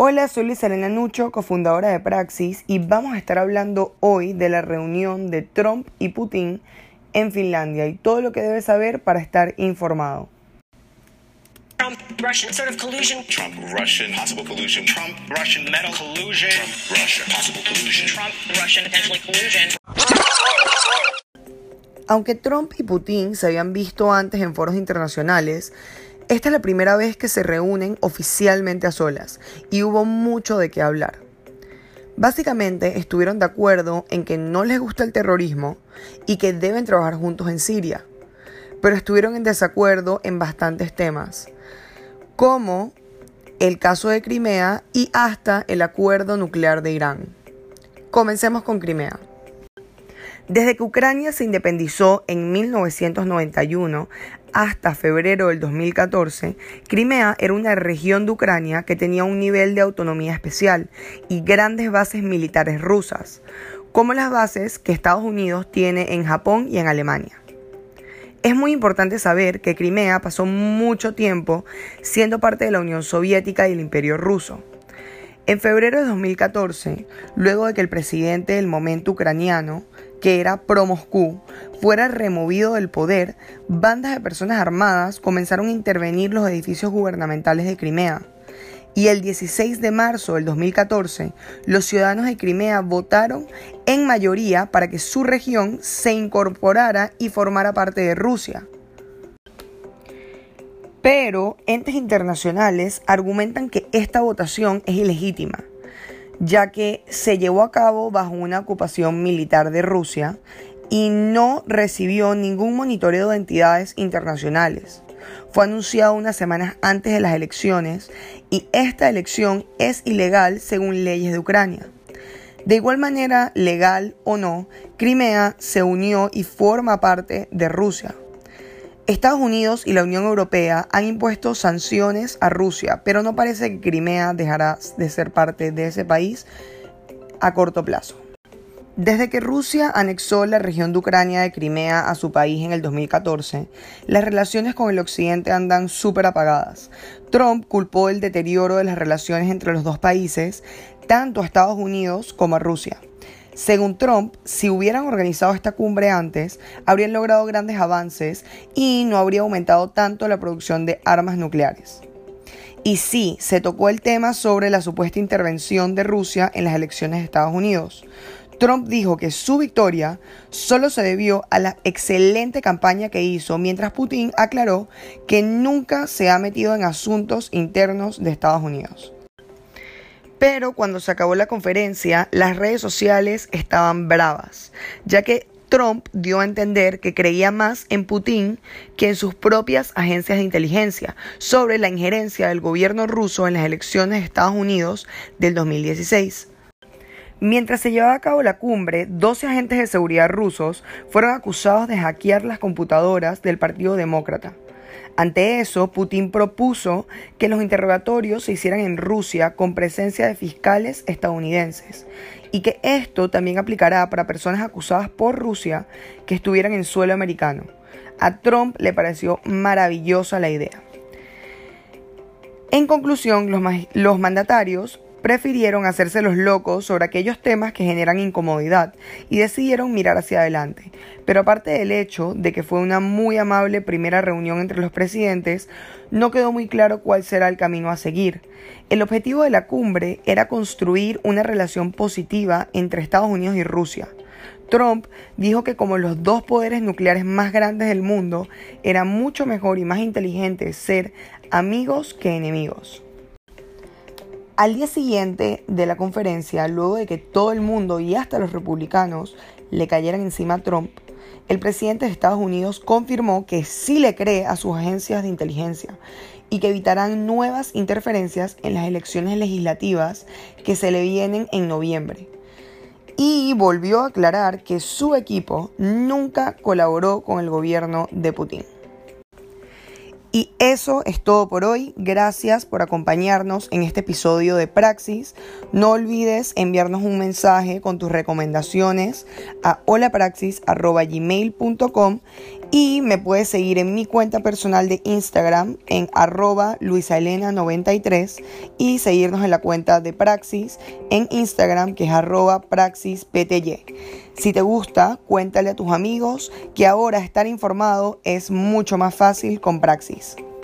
Hola, soy Luis Elena Nucho, cofundadora de Praxis, y vamos a estar hablando hoy de la reunión de Trump y Putin en Finlandia y todo lo que debes saber para estar informado. Trump, Russian sort of collusion. Trump, Russian, possible collusion. Trump, Russian metal collusion. Trump, Russia, possible collusion. Trump, Russian potentially collusion. Aunque Trump y Putin se habían visto antes en foros internacionales, esta es la primera vez que se reúnen oficialmente a solas y hubo mucho de qué hablar. Básicamente estuvieron de acuerdo en que no les gusta el terrorismo y que deben trabajar juntos en Siria, pero estuvieron en desacuerdo en bastantes temas, como el caso de Crimea y hasta el acuerdo nuclear de Irán. Comencemos con Crimea. Desde que Ucrania se independizó en 1991 hasta febrero del 2014, Crimea era una región de Ucrania que tenía un nivel de autonomía especial y grandes bases militares rusas, como las bases que Estados Unidos tiene en Japón y en Alemania. Es muy importante saber que Crimea pasó mucho tiempo siendo parte de la Unión Soviética y el Imperio ruso. En febrero de 2014, luego de que el presidente del momento ucraniano, que era pro-Moscú, fuera removido del poder, bandas de personas armadas comenzaron a intervenir los edificios gubernamentales de Crimea. Y el 16 de marzo del 2014, los ciudadanos de Crimea votaron en mayoría para que su región se incorporara y formara parte de Rusia. Pero entes internacionales argumentan que esta votación es ilegítima ya que se llevó a cabo bajo una ocupación militar de Rusia y no recibió ningún monitoreo de entidades internacionales. Fue anunciado unas semanas antes de las elecciones y esta elección es ilegal según leyes de Ucrania. De igual manera, legal o no, Crimea se unió y forma parte de Rusia. Estados Unidos y la Unión Europea han impuesto sanciones a Rusia, pero no parece que Crimea dejará de ser parte de ese país a corto plazo. Desde que Rusia anexó la región de Ucrania de Crimea a su país en el 2014, las relaciones con el occidente andan súper apagadas. Trump culpó el deterioro de las relaciones entre los dos países, tanto a Estados Unidos como a Rusia. Según Trump, si hubieran organizado esta cumbre antes, habrían logrado grandes avances y no habría aumentado tanto la producción de armas nucleares. Y sí, se tocó el tema sobre la supuesta intervención de Rusia en las elecciones de Estados Unidos. Trump dijo que su victoria solo se debió a la excelente campaña que hizo, mientras Putin aclaró que nunca se ha metido en asuntos internos de Estados Unidos. Pero cuando se acabó la conferencia, las redes sociales estaban bravas, ya que Trump dio a entender que creía más en Putin que en sus propias agencias de inteligencia sobre la injerencia del gobierno ruso en las elecciones de Estados Unidos del 2016. Mientras se llevaba a cabo la cumbre, 12 agentes de seguridad rusos fueron acusados de hackear las computadoras del Partido Demócrata. Ante eso, Putin propuso que los interrogatorios se hicieran en Rusia con presencia de fiscales estadounidenses y que esto también aplicará para personas acusadas por Rusia que estuvieran en suelo americano. A Trump le pareció maravillosa la idea. En conclusión, los, los mandatarios prefirieron hacerse los locos sobre aquellos temas que generan incomodidad y decidieron mirar hacia adelante. Pero aparte del hecho de que fue una muy amable primera reunión entre los presidentes, no quedó muy claro cuál será el camino a seguir. El objetivo de la cumbre era construir una relación positiva entre Estados Unidos y Rusia. Trump dijo que como los dos poderes nucleares más grandes del mundo, era mucho mejor y más inteligente ser amigos que enemigos. Al día siguiente de la conferencia, luego de que todo el mundo y hasta los republicanos le cayeran encima a Trump, el presidente de Estados Unidos confirmó que sí le cree a sus agencias de inteligencia y que evitarán nuevas interferencias en las elecciones legislativas que se le vienen en noviembre. Y volvió a aclarar que su equipo nunca colaboró con el gobierno de Putin. Y eso es todo por hoy. Gracias por acompañarnos en este episodio de Praxis. No olvides enviarnos un mensaje con tus recomendaciones a holapraxis.gmail.com Y me puedes seguir en mi cuenta personal de Instagram en arroba luisaelena93 y seguirnos en la cuenta de Praxis en Instagram que es arroba praxispty. Si te gusta, cuéntale a tus amigos que ahora estar informado es mucho más fácil con Praxis.